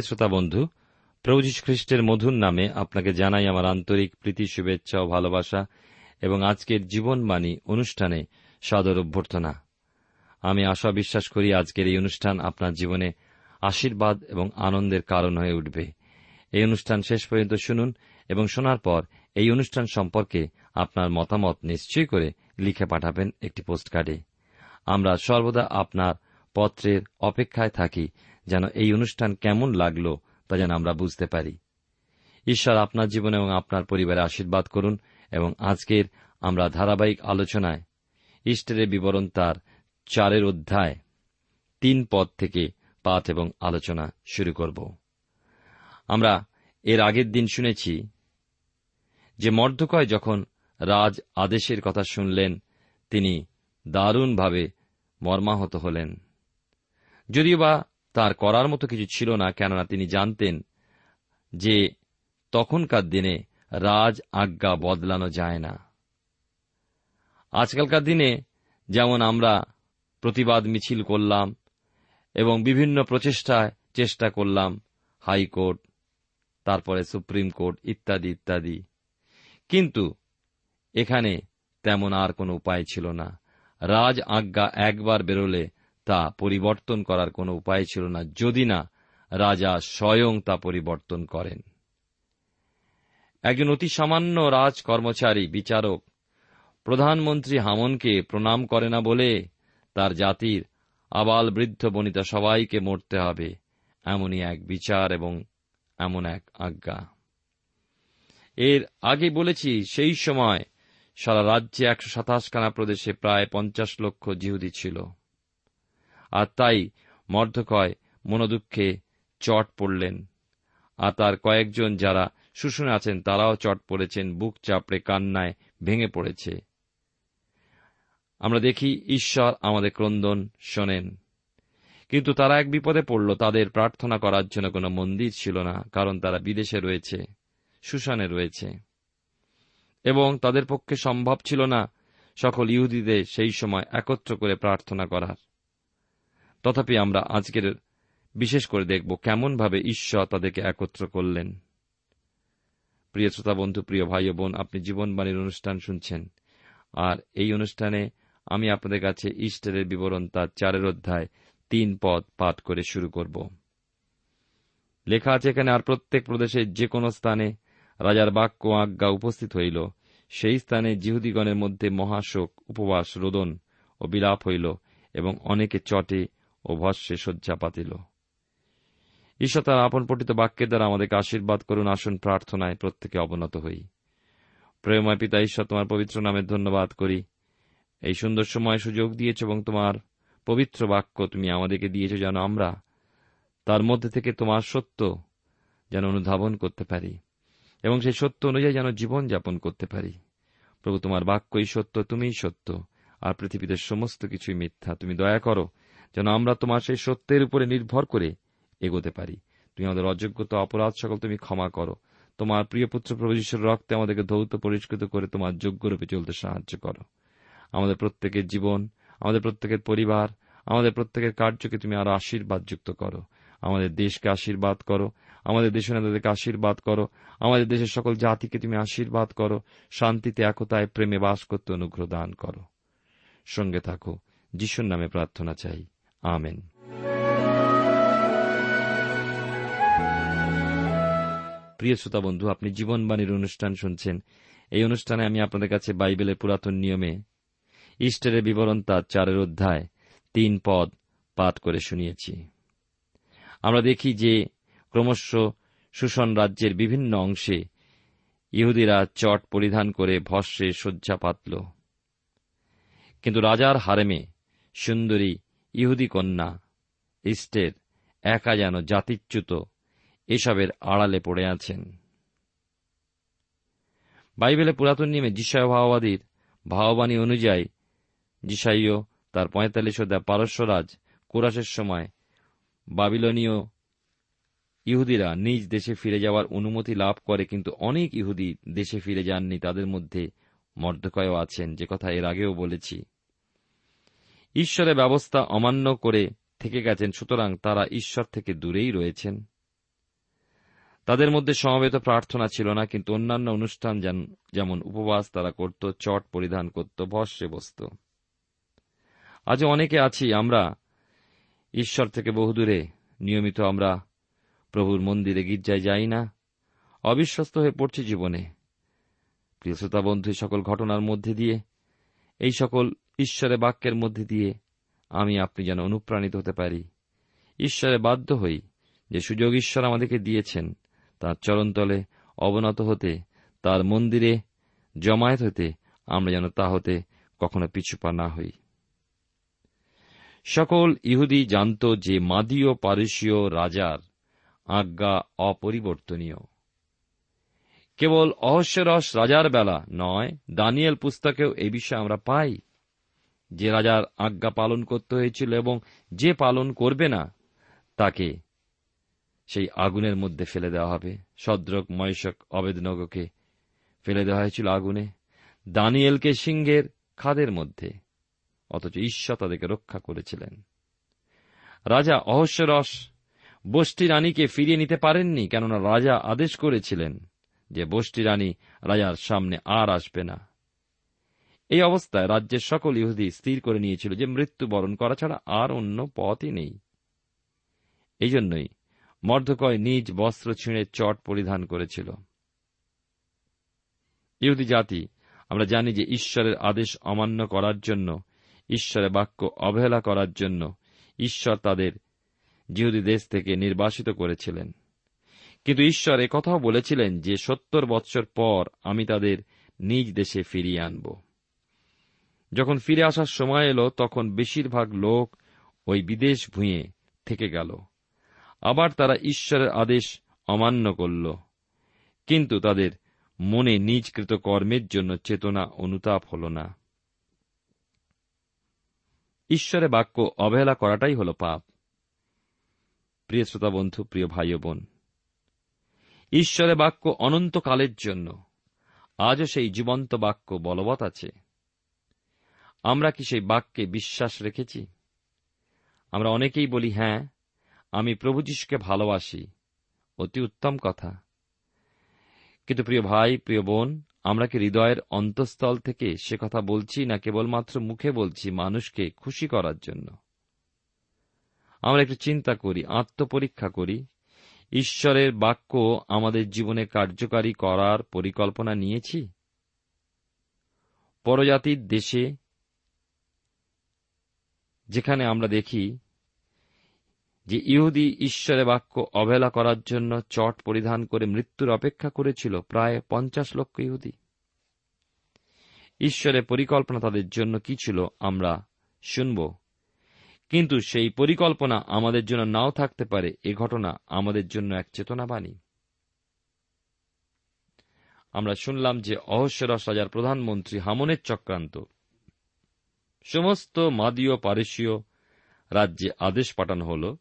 প্রিয় শ্রোতা বন্ধু, প্রভু যীশু খ্রিস্টের মধুর নামে আপনাকে জানাই আমার আন্তরিক প্রীতি, শুভেচ্ছা ও ভালোবাসা এবং আজকের জীবনবাণী অনুষ্ঠানে সদর অভ্যর্থনা। আমি আশা বিশ্বাস করি আজকের এই অনুষ্ঠান আপনার জীবনে আশীর্বাদ এবং আনন্দের কারণ হয়ে উঠবে। এই অনুষ্ঠান শেষ পর্যন্ত শুনুন এবং শোনার পর এই অনুষ্ঠান সম্পর্কে আপনার মতামত নিশ্চয় করে লিখে পাঠাবেন একটি পোস্টকার্ডে। আমরা সর্বদা আপনার পত্রের অপেক্ষায় থাকি যেন এই অনুষ্ঠান কেমন লাগল তা যেন আমরা বুঝতে পারি। ঈশ্বর আপনার জীবন এবং আপনার পরিবারে আশীর্বাদ করুন এবং আজকের আমরা ধারাবাহিক আলোচনায় ইস্টারের বিবরণ তার চারের অধ্যায় তিন পদ থেকে পাঠ এবং আলোচনা শুরু করব। আমরা এর আগের দিন শুনেছি যে মর্দকয় যখন রাজ আদেশের কথা শুনলেন, তিনি দারুণভাবে মর্মাহত হলেন। যদিও বা তার করার মতো কিছু ছিল না, কেননা তিনি জানতেন যে তখনকার দিনে রাজ আজ্ঞা বদলানো যায় না। আজকালকার দিনে যেমন আমরা প্রতিবাদ মিছিল করলাম এবং বিভিন্ন প্রচেষ্টায় চেষ্টা করলাম, হাইকোর্ট, তারপরে সুপ্রিম কোর্ট ইত্যাদি ইত্যাদি। কিন্তু এখানে তেমন আর কোনো উপায় ছিল না। রাজ আজ্ঞা একবার বেরোলে তা পরিবর্তন করার কোনো উপায় ছিল না, যদি না রাজা স্বয়ং তা পরিবর্তন করেন। একজন অতি সামান্য রাজ কর্মচারী বিচারক, প্রধানমন্ত্রী হামনকে প্রণাম করে না বলে তার জাতির আবাল বৃদ্ধ বনিতা সবাইকে মরতে হবে, এমনই এক বিচার এবং এমন এক আজ্ঞা। এর আগে বলেছি, সেই সময় সারা রাজ্যে একশো সাতাশখানা প্রদেশে প্রায় পঞ্চাশ লক্ষ জিহুদি ছিল। আর তাই মর্ধকয় মনোদুঃখে চট পড়লেন। আর তার কয়েকজন যারা শুশুনে আছেন, তারাও চট পড়েছেন, বুক চাপড়ে কান্নায় ভেঙে পড়েছে। আমরা দেখি ঈশ্বর আমাদের ক্রন্দন শোনেন। কিন্তু তারা এক বিপদে পড়ল, তাদের প্রার্থনা করার জন্য কোনো মন্দির ছিল না, কারণ তারা বিদেশে রয়েছে সুশানে রয়েছে। এবং তাদের পক্ষে সম্ভব ছিল না সকল ইহুদিদের সেই সময় একত্র করে প্রার্থনা করার। তথাপি আমরা আজকের বিশেষ করে দেখব কেমনভাবে ঈশ্বর তাদেরকে একত্র করলেন। প্রিয় শ্রোতা বন্ধু, প্রিয় ভাই বোন, আপনি জীবনবাণীর অনুষ্ঠান শুনছেন। আর এই অনুষ্ঠানে আমি আপনাদের কাছে ইস্টারের বিবরণ তার চারের অধ্যায় তিন পদ পাঠ করে শুরু করব। লেখা আছে এখানে, আর প্রত্যেক প্রদেশের যে কোনো স্থানে রাজার বাক্য আজ্ঞা উপস্থিত হইল। সেই স্থানে জিহুদিগণের মধ্যে মহাশোক, উপবাস, রোদন ও বিলাপ হইল এবং অনেকে চটে ও ভস্যে শয্যা পাতিল ঈশ্বর তার আপন পঠিত বাক্যের দ্বারা আমাদেরকে আশীর্বাদ করুন, আসুন প্রার্থনায় প্রত্যেকে অবনত হই। প্রেমময় পিতা, ঈশ্বর তোমার পবিত্র নামে ধন্যবাদ করি। এই সুন্দর সময় সুযোগ দিয়েছ এবং তোমার পবিত্র বাক্য তুমি আমাদেরকে দিয়েছ যেন আমরা তার মধ্যে থেকে তোমার সত্য যেন অনুধাবন করতে পারি এবং সেই সত্য অনুযায়ী যেন জীবন যাপন করতে পারি। প্রভু, তোমার বাক্যই সত্য, তুমিই সত্য, আর পৃথিবীতে সমস্ত কিছুই মিথ্যা। তুমি দয়া করো যেন আমরা তোমার সেই সত্যের উপরে নির্ভর করে এগোতে পারি। তুমি আমাদের অযোগ্যতা, অপরাধ সকল তুমি ক্ষমা করো। তোমার প্রিয় পুত্র প্রভু রক্তে আমাদেরকে ধৌত, পরিষ্কৃত করে তোমার যোগ্যরূপে চলতে সাহায্য করো। আমাদের প্রত্যেকের জীবন, আমাদের প্রত্যেকের পরিবার, আমাদের প্রত্যেকের কার্যকে তুমি আরও আশীর্বাদ যুক্ত করো। আমাদের দেশকে আশীর্বাদ করো, আমাদের দেশ নেতাদেরকে আশীর্বাদ করো, আমাদের দেশের সকল জাতিকে তুমি আশীর্বাদ করো, শান্তিতে, একতায়, প্রেমে বাস করতে অনুগ্রহ দান করো। সঙ্গে থাকো, যিশুর নামে প্রার্থনা চাই। আমেন প্রিয় শ্রোতা বন্ধু, আপনি জীবনবাণীর অনুষ্ঠান শুনছেন। এই অনুষ্ঠানে আমি আপনাদের কাছে বাইবেলের পুরাতন নিয়মে ইস্টারের বিবরণ তার চারের অধ্যায় তিন পদ পাঠ করে শুনিয়েছি। আমরা দেখি যে ক্রমশ সুশন রাজ্যের বিভিন্ন অংশে ইহুদিরা চট পরিধান করে ভস্যে শয্যা পাতল। কিন্তু রাজার হারেমে সুন্দরী ইহুদি কন্যা ইস্টের একা যেন জাতিচ্যুত, এসবের আড়ালে পড়ে আছেন। বাইবেলে পুরাতন নিয়মে যিশায় ভাওবাদীর ভাওবাণী অনুযায়ী যিশাইও তার পঁয়তাল্লিশ অধ্যায় পারস্যরাজ কোরাসের সময় বাবিলনীয় ইহুদিরা নিজ দেশে ফিরে যাওয়ার অনুমতি লাভ করে, কিন্তু অনেক ইহুদি দেশে ফিরে যাননি। তাদের মধ্যে মর্দকয়ও আছেন, যে কথা এর আগেও বলেছি। ঈশ্বরের ব্যবস্থা অমান্য করে থেকে গেছেন, সুতরাং তারা ঈশ্বর থেকে দূরেই রয়েছেন। তাদের মধ্যে সমবেত প্রার্থনা ছিল না, কিন্তু অন্যান্য অনুষ্ঠান যেমন উপবাস তারা করত, চট পরিধান করত ভস্যে বসত। আজ অনেকে আছি, আমরা ঈশ্বর থেকে বহুদূরে, নিয়মিত আমরা প্রভুর মন্দিরে, গির্জায় যাই না। অবিশ্বস্ত হয়ে পড়ছি জীবনে। প্রিয় শ্রোতা বন্ধু সকল ঘটনার মধ্যে দিয়ে, এই সকল ঈশ্বরের বাক্যের মধ্যে দিয়ে আমি আপনি যেন অনুপ্রাণিত হতে পারি। ঈশ্বরে বাধ্য হই যে সুযোগ ঈশ্বর আমাদেরকে দিয়েছেন, তার চরণতলে অবনত হতে, তার মন্দিরে জমায়েত হতে আমরা যেন তা হতে কখনো পিছুপা না হই। সকল ইহুদি জানত যে মাদীয় পারসীয় রাজার আজ্ঞা অপরিবর্তনীয়। কেবল অহস্যরস রাজার বেলা নয়, দানিয়েল পুস্তকেও এই বিষয়ে আমরা পাই। যে রাজার আজ্ঞা পালন করতে হয়েছিল এবং যে পালন করবে না, তাকে সেই আগুনের মধ্যে ফেলে দেওয়া হবে। সদ্রক ময়সক অবেদনগকে ফেলে দেওয়া হয়েছিল আগুনে, দানিয়েলকে সিংহের খাদের মধ্যে, অথচ ঈশ্বর তাদেরকে রক্ষা করেছিলেন। রাজা অহস্যরস, বষ্টি রানীকে ফিরিয়ে নিতে পারেননি, কেননা রাজা আদেশ করেছিলেন যে বষ্টি রানী রাজার সামনে আর আসবে না। এই অবস্থায় রাজ্যের সকল ইহুদি স্থির করে নিয়েছিল যে মৃত্যুবরণ করা ছাড়া আর অন্য পথই নেই। এই জন্যই মর্ধকয় নিজ বস্ত্র ছিঁড়ে চট পরিধান করেছিল। ইহুদি জাতি, আমরা জানি যে ঈশ্বরের আদেশ অমান্য করার জন্য, ঈশ্বরের বাক্য অবহেলা করার জন্য ঈশ্বর তাদের জিহুদি দেশ থেকে নির্বাসিত করেছিলেন। কিন্তু ঈশ্বর কথাও বলেছিলেন যে সত্তর বৎসর পর আমি তাদের নিজ দেশে ফিরিয়ে আনব। যখন ফিরে আসার সময় এলো, তখন বেশিরভাগ লোক ওই বিদেশ ভুঁয়ে থেকে গেল। আবার তারা ঈশ্বরের আদেশ অমান্য করল। কিন্তু তাদের মনে নিজকৃত কর্মের জন্য চেতনা অনুতাপ হল না। ঈশ্বরের বাক্য অবহেলা করাটাই হল পাপ। প্রিয় শ্রোতা বন্ধু, প্রিয় ভাই বোন ঈশ্বরের বাক্য অনন্তকালের জন্য। আজও সেই জীবন্ত বাক্য বলবৎ আছে। আমরা কি সেই বাক্যে বিশ্বাস রেখেছি? আমরা অনেকেই বলি হ্যাঁ আমি প্রভু যীশুকে ভালোবাসি। অতি উত্তম কথা। কিন্তু প্রিয় ভাই, প্রিয় বোন, আমরা কি হৃদয়ের অন্তঃস্থল থেকে সে কথা বলছি না কেবলমাত্র মুখে বলছি মানুষকে খুশি করার জন্য? আমরা একটু চিন্তা করি, আত্মপরীক্ষা করি। ঈশ্বরের বাক্য আমাদের জীবনে কার্যকারী করার পরিকল্পনা নিয়েছি? পরজাতির দেশে যেখানে আমরা দেখি যে ইহুদি ঈশ্বরের বাক্য অবহেলা করার জন্য চট পরিধান করে মৃত্যুর অপেক্ষা করেছিল প্রায় পঞ্চাশ লক্ষ ইহুদি। ঈশ্বরের পরিকল্পনা তাদের জন্য কি ছিল আমরা শুনব। কিন্তু সেই পরিকল্পনা আমাদের জন্য নাও থাকতে পারে, এ ঘটনা আমাদের জন্য এক চেতনা বাণী আমরা শুনলাম যে অহস্যরস রাজার প্রধানমন্ত্রী হামনের চক্রান্ত। সমস্ত মাদীয় পারসীয় রাজ্যে আদেশ পাঠানো হল,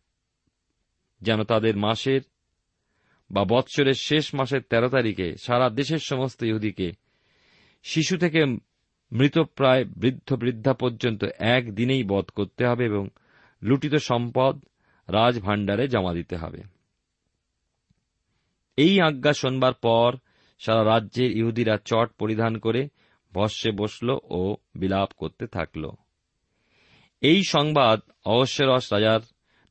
যেন তাদের মাসের বা বৎসরের শেষ মাসের তেরো তারিখে সারা দেশের সমস্ত ইহুদিকে শিশু থেকে মৃতপ্রায় বৃদ্ধ বৃদ্ধা পর্যন্ত এক দিনেই বধ করতে হবে এবং লুটিত সম্পদ রাজভাণ্ডারে জমা দিতে হবে। এই আজ্ঞা শোনবার পর সারা রাজ্যের ইহুদিরা চট পরিধান করে ভস্যে বসল ও বিলাপ করতে থাকল। এই সংবাদ অবশ্যরস রাজার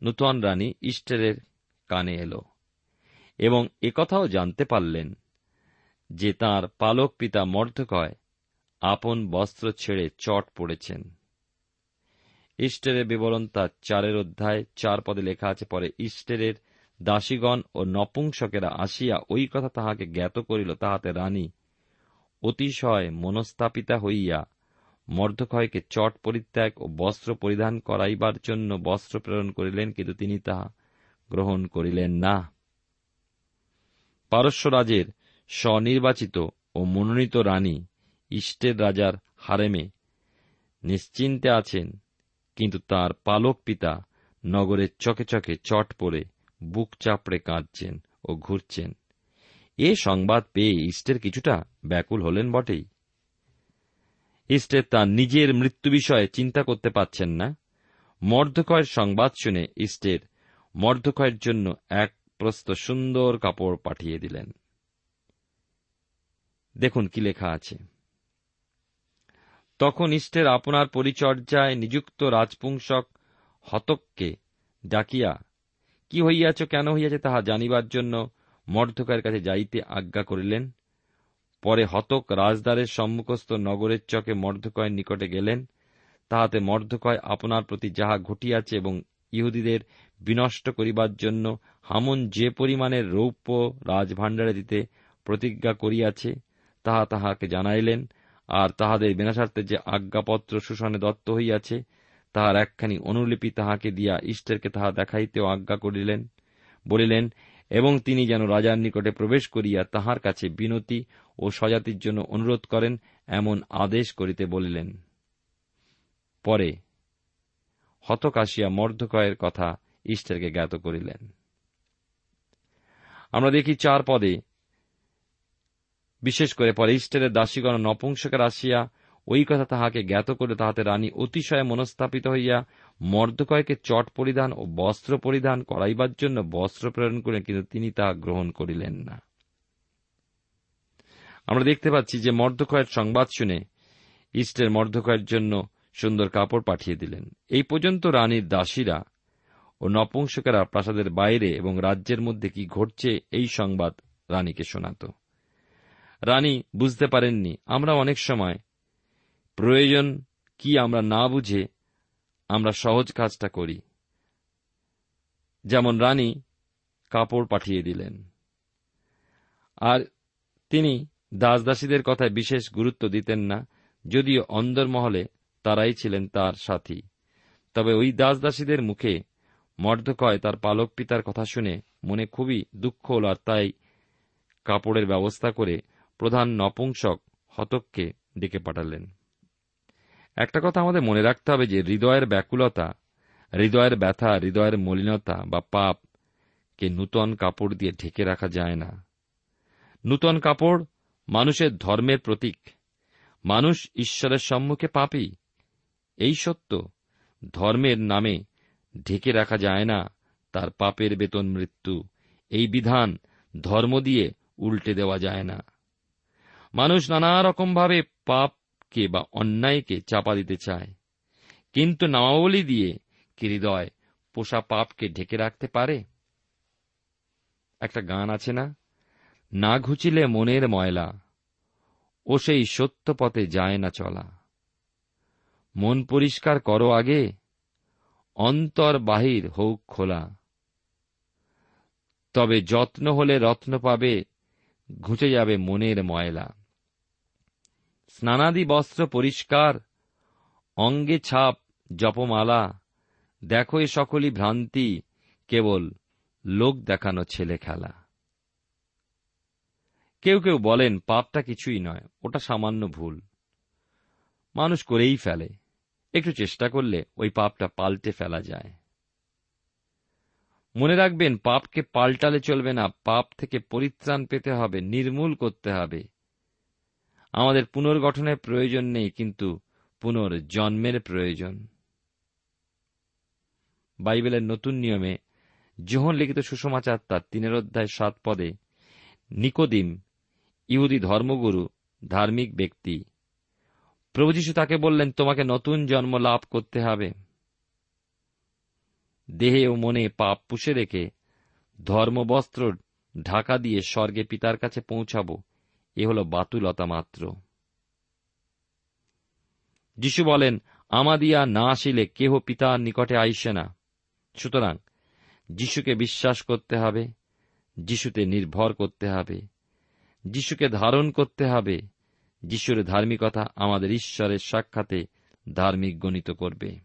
নূতন রানী ইস্টারের কানে এল এবং একথাও জানতে পারলেন যে তার পালক পিতা মর্ধকয় আপন বস্ত্র ছেড়ে চট পড়েছেন। ইস্টেরের বিবরণ তার চারের অধ্যায় চার পদে লেখা আছে, পরে ইস্টেরের দাসীগণ ও নপুংসকেরা আসিয়া ওই কথা তাহাকে জ্ঞাত করিল, তাহাতে রানী অতিশয় মনস্থাপিতা হইয়া মর্ধক্ষয়কে চট পরিত্যাগ ও বস্ত্র পরিধান করাইবার জন্য বস্ত্র প্রেরণ করিলেন, কিন্তু তিনি তাহা গ্রহণ করিলেন না। পারস্য রাজের স্বনির্বাচিত ও মনোনীত রানী ইষ্টের রাজার হারেমে নিশ্চিন্তে আছেন, কিন্তু তার পালক পিতা নগরের চকে চকে চট পড়ে বুক চাপড়ে কাঁদছেন ও ঘুরছেন। এ সংবাদ পেয়ে ইস্টের কিছুটা ব্যাকুল হলেন বটেই। ইস্টের তার নিজের মৃত্যু বিষয়ে চিন্তা করতে পাচ্ছেন না। মর্ধকয়ের সংবাদ শুনে ইস্টের মর্ধকয়ের জন্য এক প্রস্ত সুন্দর কাপড় পাঠিয়ে দিলেন। দেখুন কি লেখা আছে। তখন ইষ্টের আপনার পরিচর্যায় নিযুক্ত রাজপুংসক হতককে ডাকিয়া, কি হইয়াছ, কেন হইয়াছে তাহা জানিবার জন্য মর্ধকের কাছে যাইতে আজ্ঞা করিলেন। পরে হতক রাজদ্বারের সম্মুখস্থ নগরের চকে মর্ধকয়ের নিকটে গেলেন। তাহাতে মর্ধকয় আপনার প্রতি যাহা ঘটিয়াছে এবং ইহুদিদের বিনষ্ট করিবার জন্য হামন যে পরিমাণের রৌপ্য রাজভাণ্ডারে দিতে প্রতিজ্ঞা করিয়াছে, তাহা তাহাকে জানাইলেন। আর তাহাদের বিনাশার্থে যে আজ্ঞাপত্র শোষণে দত্ত হইয়াছে, তাহার একখানি অনুলিপি তাহাকে দিয়া ইষ্টেরকে তাহা দেখাইতেও আজ্ঞা করিলেন। বলিলেন এবং তিনি যেন রাজার নিকটে প্রবেশ করিয়া তাহার কাছে বিনতি ও স্বজাতির জন্য অনুরোধ করেন, এমন আদেশ করিতে বলিলেন। পরে হতকাশিয়া মর্ধকয়ের কথা ইষ্টেরকে জ্ঞাত করিলেন। আমরা দেখি চার পদে, বিশেষ করে পরে ইষ্টের দাসীগণ নপুংসকের আসিয়া ওই কথা তাহাকে জ্ঞাত করে তাহাতে রানী অতিশয় মনস্থাপিত হইয়া মর্দকয়কে চট পরিধান ও বস্ত্র পরিধান করাইবার জন্য বস্ত্র প্রেরণ করিলেন, কিন্তু তিনি তা গ্রহণ করিলেন না। আমরা দেখতে পাচ্ছি যে মর্দকয়ের সংবাদ শুনে ইস্টের মর্দকয়ের জন্য সুন্দর কাপড় পাঠিয়ে দিলেন। এই পর্যন্ত রানীর দাসীরা ও নপুংসকেরা প্রাসাদের বাইরে এবং রাজ্যের মধ্যে কি ঘটছে এই সংবাদ রানীকে শোনাত। রানী বুঝতে পারেননি, আমরা অনেক সময় প্রয়োজন কি আমরা না বুঝে আমরা সহজ কাজটা করি। যেমন রানী কাপড় পাঠিয়ে দিলেন। আর তিনি দাসদাসীদের কথায় বিশেষ গুরুত্ব দিতেন না, যদিও অন্দরমহলে তারাই ছিলেন তার সাথী। তবে ওই দাসদাসীদের মুখে মর্ধকয় তার পালক পিতার কথা শুনে মনে খুবই দুঃখ হল, আর তাই কাপড়ের ব্যবস্থা করে প্রধান নপুংসক হতককে ডেকে পাঠালেন। একটা কথা আমাদের মনে রাখতে হবে যে হৃদয়ের ব্যাকুলতা, হৃদয়ের ব্যথা, হৃদয়ের মলিনতা বা পাপ কে নূতন কাপড় দিয়ে ঢেকে রাখা যায় না। নূতন কাপড় মানুষের ধর্মের প্রতীক। মানুষ ঈশ্বরের সম্মুখে পাপী। এই সত্য, ধর্মের নামে ঢেকে রাখা যায় না তার পাপের বেতন মৃত্যু। এই বিধান ধর্ম দিয়ে উল্টে দেওয়া যায় না। মানুষ নানা রকমভাবে পাপকে বা অন্যায়কে চাপা দিতে চায়। কিন্তু নামাবলী দিয়ে কি হৃদয় পোষা পাপকে ঢেকে রাখতে পারে? একটা গান আছে না? না ঘুচিলে মনের ময়লা, ও সেই সত্য পথে যায় না চলা। মন পরিষ্কার করো আগে, অন্তর বাহির হোক খোলা। তবে যত্ন হলে রত্ন পাবে, ঘুচে যাবে মনের ময়লা। স্নানাদি বস্ত্র পরিষ্কার, অঙ্গে ছাপ, জপমালা, দেখো এ সকলই ভ্রান্তি, কেবল লোক দেখানো ছেলে খেলা। কেউ কেউ বলেন, পাপটা কিছুই নয়, ওটা সামান্য ভুল। মানুষ করেই ফেলে, একটু চেষ্টা করলে ওই পাপটা পাল্টে ফেলা যায়। মনে রাখবেন, পাপকে পাল্টালে চলবে না, পাপ থেকে পরিত্রাণ পেতে হবে, নির্মূল করতে হবে। আমাদের পুনর্গঠনের প্রয়োজন নেই, কিন্তু পুনর্জন্মের প্রয়োজন। বাইবেলের নতুন নিয়মে যোহন লিখিত সুষমাচার তার তিনের অধ্যায় সাত পদে, নিকোদিম, ইহুদি ধর্মগুরু, ধার্মিক ব্যক্তি, প্রভু যীশু তাকে বললেন, তোমাকে নতুন জন্ম লাভ করতে হবে। দেহে ও মনে পাপ পুষে রেখে ধর্মবস্ত্র ঢাকা দিয়ে স্বর্গে পিতার কাছে পৌঁছাব। এ হল বাতুলতা মাত্র। যিশু বলেন, আমাদিয়া না আসিলে কেহ পিতার নিকটে আইসে না। সুতরাং, যিশুকে বিশ্বাস করতে হবে, যিশুতে নির্ভর করতে হবে, যিশুকে ধারণ করতে হবে, যিশুর ধার্মিকতা আমাদের ঈশ্বরের সাক্ষাতে ধার্মিক গণিত করবে।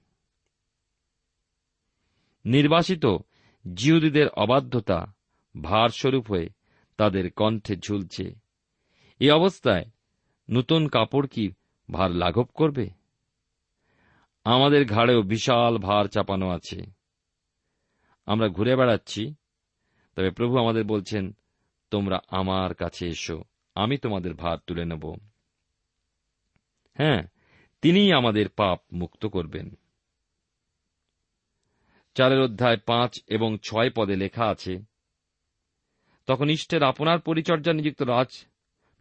নির্বাসিত জিহুদীদের অবাধ্যতা ভারস্বরূপ হয়ে তাদের কণ্ঠে ঝুলছে। এই অবস্থায় নূতন কাপড় কি ভার লাঘব করবে? আমাদের ঘাড়েও বিশাল ভার চাপানো আছে। আমরা ঘুরে বেড়াচ্ছি, তবে প্রভু আমাদের বলছেন, তোমরা আমার কাছে এসো, আমি তোমাদের ভার তুলে নেব। হ্যাঁ তিনিই আমাদের পাপ মুক্ত করবেন। চারের অধ্যায় পাঁচ এবং ছয় পদে লেখা আছে, তখন ইষ্টের আপনার পরিচর্যা নিযুক্ত রাজ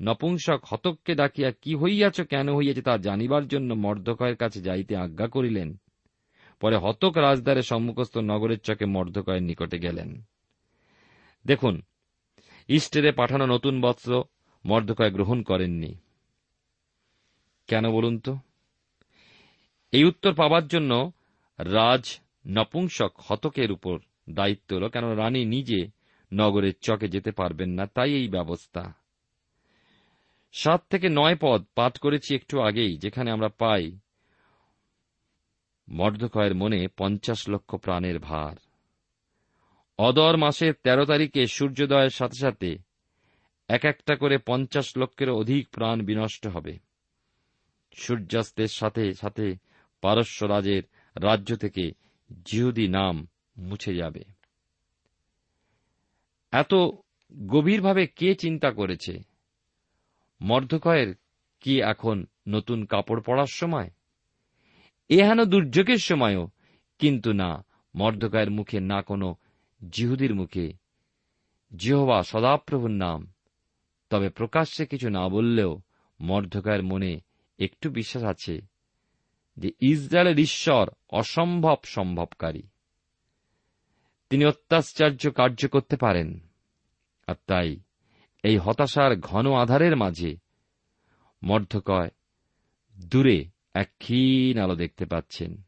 নপুংসক হতককে ডাকিয়া কি হইয়াছ কেন হইয়াছে তা জানিবার জন্য মর্ধকয়ের কাছে যাইতে আজ্ঞা করিলেন। পরে হতক রাজদ্বারে সম্মুখস্থ নগরের চকে মর্ধকয়ের নিকটে গেলেন। দেখুন ইস্টেরে পাঠানো নতুন বস্ত্র মর্ধকয় গ্রহণ করেননি। কেন বলুন তো? এই উত্তর পাবার জন্য রাজ নপুংসক হতকের উপর দায়িত্ব হল কেন রানী নিজে নগরের চকে যেতে পারবেন না, তাই এই ব্যবস্থা। সাত থেকে নয় পদ পাঠ করেছি একটু আগেই, যেখানে আমরা পাই মর্ধকয়ের মনে পঞ্চাশ লক্ষ প্রাণের ভার। অদর মাসের তেরো তারিখে সূর্যোদয়ের সাথে সাথে এক একটা করে পঞ্চাশ লক্ষের অধিক প্রাণ বিনষ্ট হবে। সূর্যাস্তের সাথে সাথে পারস্য রাজের রাজ্য থেকে জিহুদি নাম মুছে যাবে। এত গভীরভাবে কে চিন্তা করেছে? মর্ধকয়ের কি এখন নতুন কাপড় পরার সময়? এহেন দুর্যোগের সময়ও, কিন্তু না মর্ধকয়ের মুখে, না কোনো জিহুদির মুখে। জিহবা সদাপ্রভুর নাম। তবে প্রকাশ্যে কিছু না বললেও মর্ধকয়ের মনে একটু বিশ্বাস আছে যে ইসরায়েলের ঈশ্বর অসম্ভব সম্ভবকারী। তিনি অত্যাশ্চর্য কার্য করতে পারেন, আর তাই এই হতাশার ঘন আধারের মাঝে। মর্ধকয় দূরে এক ক্ষীণ আলো দেখতে পাচ্ছেন।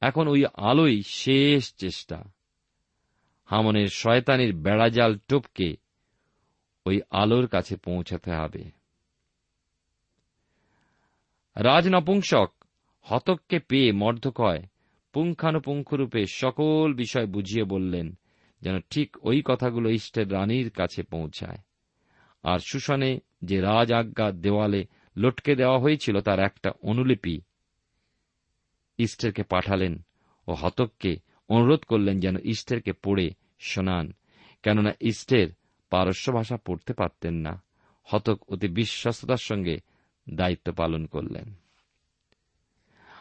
এখন ওই আলোই শেষ চেষ্টা। হামনের শয়তানির বেড়াজাল টোপকে ওই আলোর কাছে পৌঁছাতে হবে। রাজনপুংসক হতককে পেয়ে মর্ধকয় পুঙ্খানুপুঙ্খরূপে সকল বিষয় বুঝিয়ে বললেন, যেন ঠিক ওই কথাগুলো ইষ্টের রানীর কাছে পৌঁছায়। আর সুশনে যে রাজ আজ্ঞা দেওয়ালে লটকে দেওয়া হয়েছিল, তার একটা অনুলিপি। ইস্টেরকে পাঠালেন ও হতককে অনুরোধ করলেন যেন ইস্টেরকে পড়ে শোনান, কেননা ইস্টের পারস্য ভাষা পড়তে পারতেন না। হতক অতি বিশ্বস্ততার সঙ্গে দায়িত্ব পালন করলেন।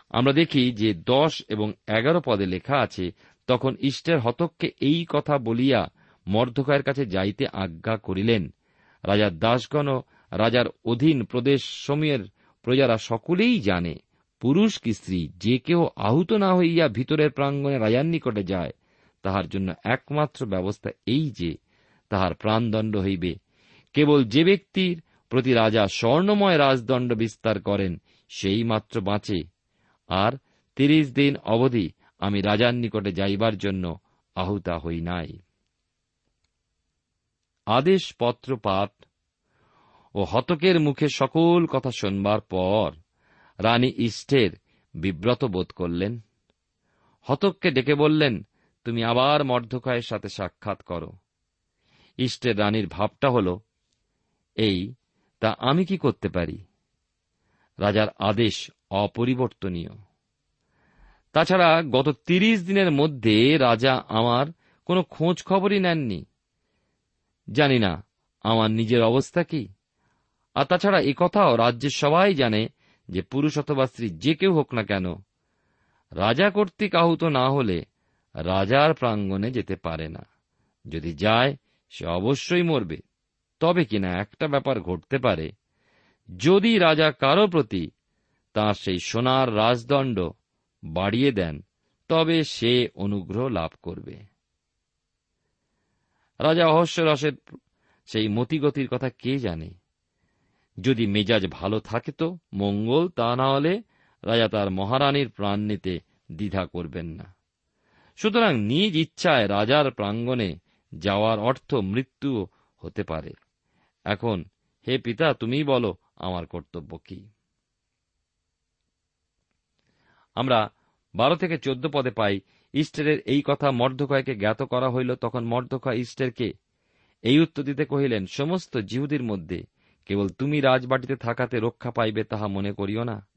আমরা দেখি যে দশ এবং এগারো পদে লেখা আছে, তখন ইষ্টের হতককে এই কথা বলিয়া মর্ধকয়ের কাছে যাইতে আজ্ঞা করিলেন রাজার দাসগণ রাজার অধীন প্রদেশ সময়ের প্রজারা সকলেই জানে, পুরুষ কি স্ত্রী, যে কেউ আহত না হইয়া ভিতরের প্রাঙ্গণে রাজার নিকটে যায়, তাহার জন্য একমাত্র ব্যবস্থা এই যে, তাহার প্রাণদণ্ড হইবে। কেবল যে ব্যক্তির প্রতি রাজা স্বর্ণময় রাজদণ্ড বিস্তার করেন, সেই মাত্র বাঁচে। আর তিরিশ দিন অবধি আমি রাজার নিকটে যাইবার জন্য আহুতা হই নাই। আদেশ পত্র পাঠ ও হতকের মুখে সকল কথা শোনবার পর রানী ইষ্টের বিব্রত বোধ করলেন। হতককে ডেকে বললেন, তুমি আবার মর্ধকয়ের সাথে সাক্ষাৎ করো। ইষ্টের রানীর ভাবটা হল, এই, তা আমি কি করতে পারি? রাজার আদেশ অপরিবর্তনীয়। তাছাড়া গত তিরিশ দিনের মধ্যে রাজা আমার কোনো খোঁজ খবরই নেননি। জানি না, আমার নিজের অবস্থা কি? আর তাছাড়া এ কথাও রাজ্যের সবাই জানে যে পুরুষ অথবা স্ত্রী যে কেউ হোক না কেন, রাজা কর্তৃক আহত না হলে রাজার প্রাঙ্গণে যেতে পারে না। যদি যায়, সে অবশ্যই মরবে। তবে কিনা একটা ব্যাপার ঘটতে পারে, যদি রাজা কারও প্রতি তাঁর সেই সোনার রাজদণ্ড বাড়িয়ে দেন, তবে সে অনুগ্রহ লাভ করবে। রাজা অহস্যরসের সেই মতিগতির কথা কে জানে? যদি মেজাজ ভালো থাকে তো মঙ্গল তা না হলে রাজা তার মহারানীর প্রাণ নিতে দ্বিধা করবেন না। সুতরাং নিজ ইচ্ছায় রাজার প্রাঙ্গণে যাওয়ার অর্থ মৃত্যু হতে পারে। এখন হে পিতা তুমি বলো আমার কর্তব্য কি? আমরা বারো থেকে চোদ্দ পদে পাই ইস্টারের এই কথা মর্ধকয়কে জ্ঞাত করা হইল, তখন মর্ধকয় ইস্টারকে এই উত্তর দিতে কহিলেন, সমস্ত জিহুদির মধ্যে কেবল তুমি রাজবাটিতে থাকাতে রক্ষা পাইবে তাহা মনে করিও না।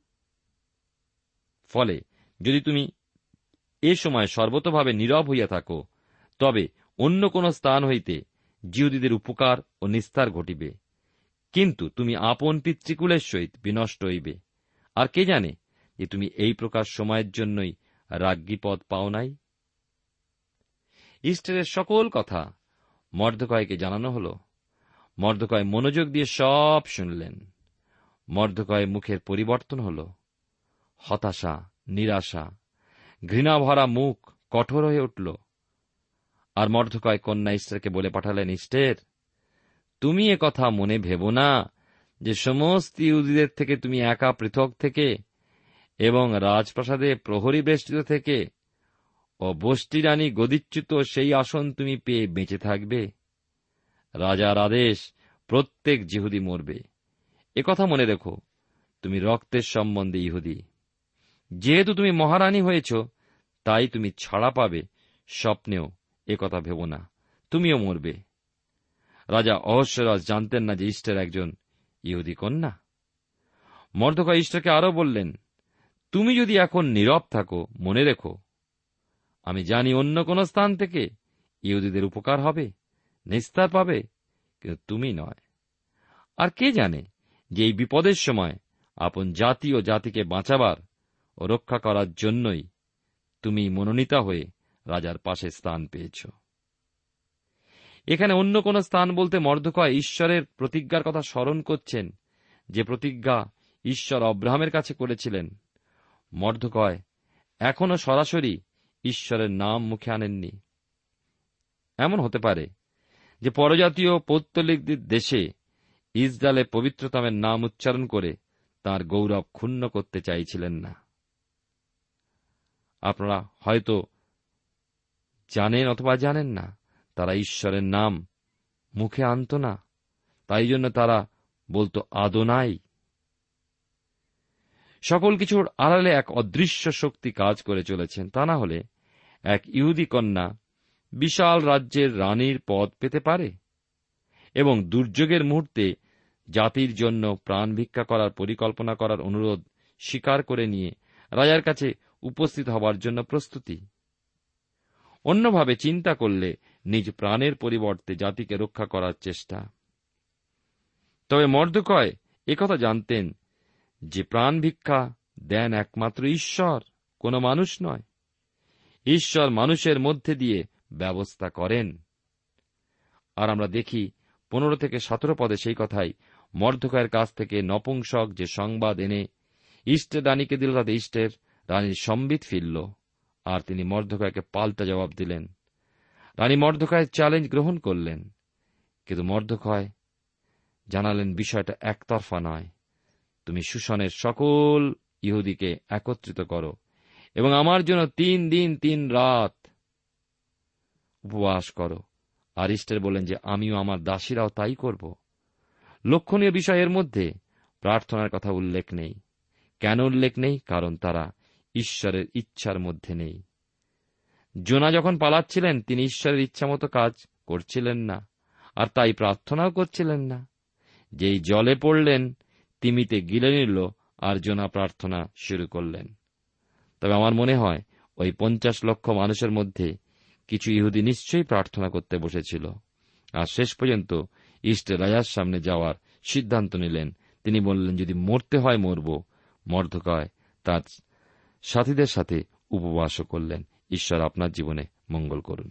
ফলে যদি তুমি এ সময় সর্বতভাবে নীরব হইয়া থাকো, তবে অন্য কোন স্থান হইতে জিহুদীদের উপকার ও নিস্তার ঘটিবে। কিন্তু তুমি আপন পিতৃকুলের সহিত বিনষ্ট হইবে। আর কে জানে যে তুমি এই প্রকার সময়ের জন্যই রাজ্ঞীপদ পাও নাই? ইস্টারের সকল কথা মর্ধকয়কে জানানো হল। মর্ধকয় মনোযোগ দিয়ে সব শুনলেন। মর্ধকয় মুখের পরিবর্তন হল। হতাশা, নিরাশা, ঘৃণাভরা মুখ কঠোর হয়ে উঠল। আর মর্ধকয় কন্যা ইস্টারকে বলে পাঠালেন, ইস্টের, তুমি কথা মনে ভেব না যে সমস্ত ইহুদিদের থেকে তুমি একা পৃথক থেকে এবং রাজপ্রাসাদে প্রহরী বেষ্টিত থেকে ও বষ্টি রানী গদিচ্যুত সেই আসন তুমি পেয়ে বেঁচে থাকবে। রাজার আদেশ, প্রত্যেক জিহুদি মরবে। কথা মনে রেখো, তুমি রক্তের সম্বন্ধে ইহুদি। যেহেতু তুমি মহারানী হয়েছ, তাই তুমি ছাড়া পাবে স্বপ্নেও কথা ভেব না, তুমিও মরবে। রাজা অহস্যরাজ জানতেন না যে ইষ্টের একজন ইহুদি কন্যা। মর্দকা ইষ্টকে আরও বললেন তুমি যদি এখন নীরব থাকো, মনে রেখো, আমি জানি অন্য কোন স্থান থেকে ইহুদিদের উপকার হবে, নিস্তার পাবে, কিন্তু তুমি নয়। আর কে জানে যে এই বিপদের সময় আপন জাতি ও জাতিকে বাঁচাবার ও রক্ষা করার জন্যই তুমি মনোনীতা হয়ে রাজার পাশে স্থান পেয়েছ। এখানে অন্য কোন স্থান বলতে মর্ধকয় ঈশ্বরের প্রতিজ্ঞার কথা স্মরণ করছেন যে প্রতিজ্ঞা ঈশ্বর অব্রাহামের কাছে করেছিলেন। মর্ধকয় এখনও সরাসরি ঈশ্বরের নাম মুখে আনেননি। এমন হতে পারে যে পরজাতীয় পৌত্তলিকদের দেশে ইসরায়েলের পবিত্রতমের নাম উচ্চারণ করে তার গৌরব ক্ষুণ্ণ করতে চাইছিলেন না। আপনারা হয়তো জানেন অথবা জানেন না, তারা ঈশ্বরের নাম মুখে আনত না। তাই জন্য তারা বলতো আদোনাই। সকল কিছুর আড়ালে এক অদৃশ্য শক্তি কাজ করে চলেছেন, তা না হলে এক ইহুদি কন্যা বিশাল রাজ্যের রানীর পদ পেতে পারে? এবং দুর্যোগের মুহূর্তে জাতির জন্য প্রাণ ভিক্ষা করার পরিকল্পনা করার অনুরোধ স্বীকার করে নিয়ে রাজার কাছে উপস্থিত হবার জন্য প্রস্তুতি। অন্যভাবে চিন্তা করলে নিজ প্রাণের পরিবর্তে জাতিকে রক্ষা করার চেষ্টা। তবে মর্দকয় একথা জানতেন যে প্রাণ ভিক্ষা দেন একমাত্র ঈশ্বর, কোন মানুষ নয়। ঈশ্বর মানুষের মধ্যে দিয়ে ব্যবস্থা করেন। আর আমরা দেখি, পনেরো থেকে সতেরো পদে সেই কথাই মর্ধকয়ের কাছ থেকে নপুংসক যে সংবাদ এনে ইষ্টের রানীকে দিল, তাতে ইষ্টের রানীর সম্বিত ফিরল, আর তিনি মর্ধকয়কে পাল্টা জবাব দিলেন, রানী মর্ধকয়ের চ্যালেঞ্জ গ্রহণ করলেন। কিন্তু মর্ধকয় জানালেন, বিষয়টা একতরফা নয়। তুমি সুশনের সকল ইহুদিকে একত্রিত করো এবং আমার জন্য তিন দিন, তিন রাত উপবাস করো। আর ইস্টের বলেন যে, আমিও আমার দাসীরাও তাই করব। লক্ষণীয় বিষয়ের মধ্যে প্রার্থনার কথা উল্লেখ নেই। কেন উল্লেখ নেই? কারণ তারা ঈশ্বরের ইচ্ছার মধ্যে নেই। জোনা যখন পালাচ্ছিলেন, তিনি ঈশ্বরের ইচ্ছামতো কাজ করছিলেন না, আর তাই প্রার্থনাও করছিলেন না। যেই জলে পড়লেন তিমিতে গিলে নিল আর জোনা প্রার্থনা শুরু করলেন। তবে আমার মনে হয়, ওই পঞ্চাশ লক্ষ মানুষের মধ্যে কিছু ইহুদি নিশ্চয়ই প্রার্থনা করতে বসেছিল। আর শেষ পর্যন্ত ইস্ট রাজার সামনে যাওয়ার সিদ্ধান্ত নিলেন। তিনি বললেন, যদি মরতে হয় মরব। মর্ধকয় তার সাথীদের সাথে উপবাসও করলেন। ঈশ্বর আপনার জীবনে মঙ্গল করুন।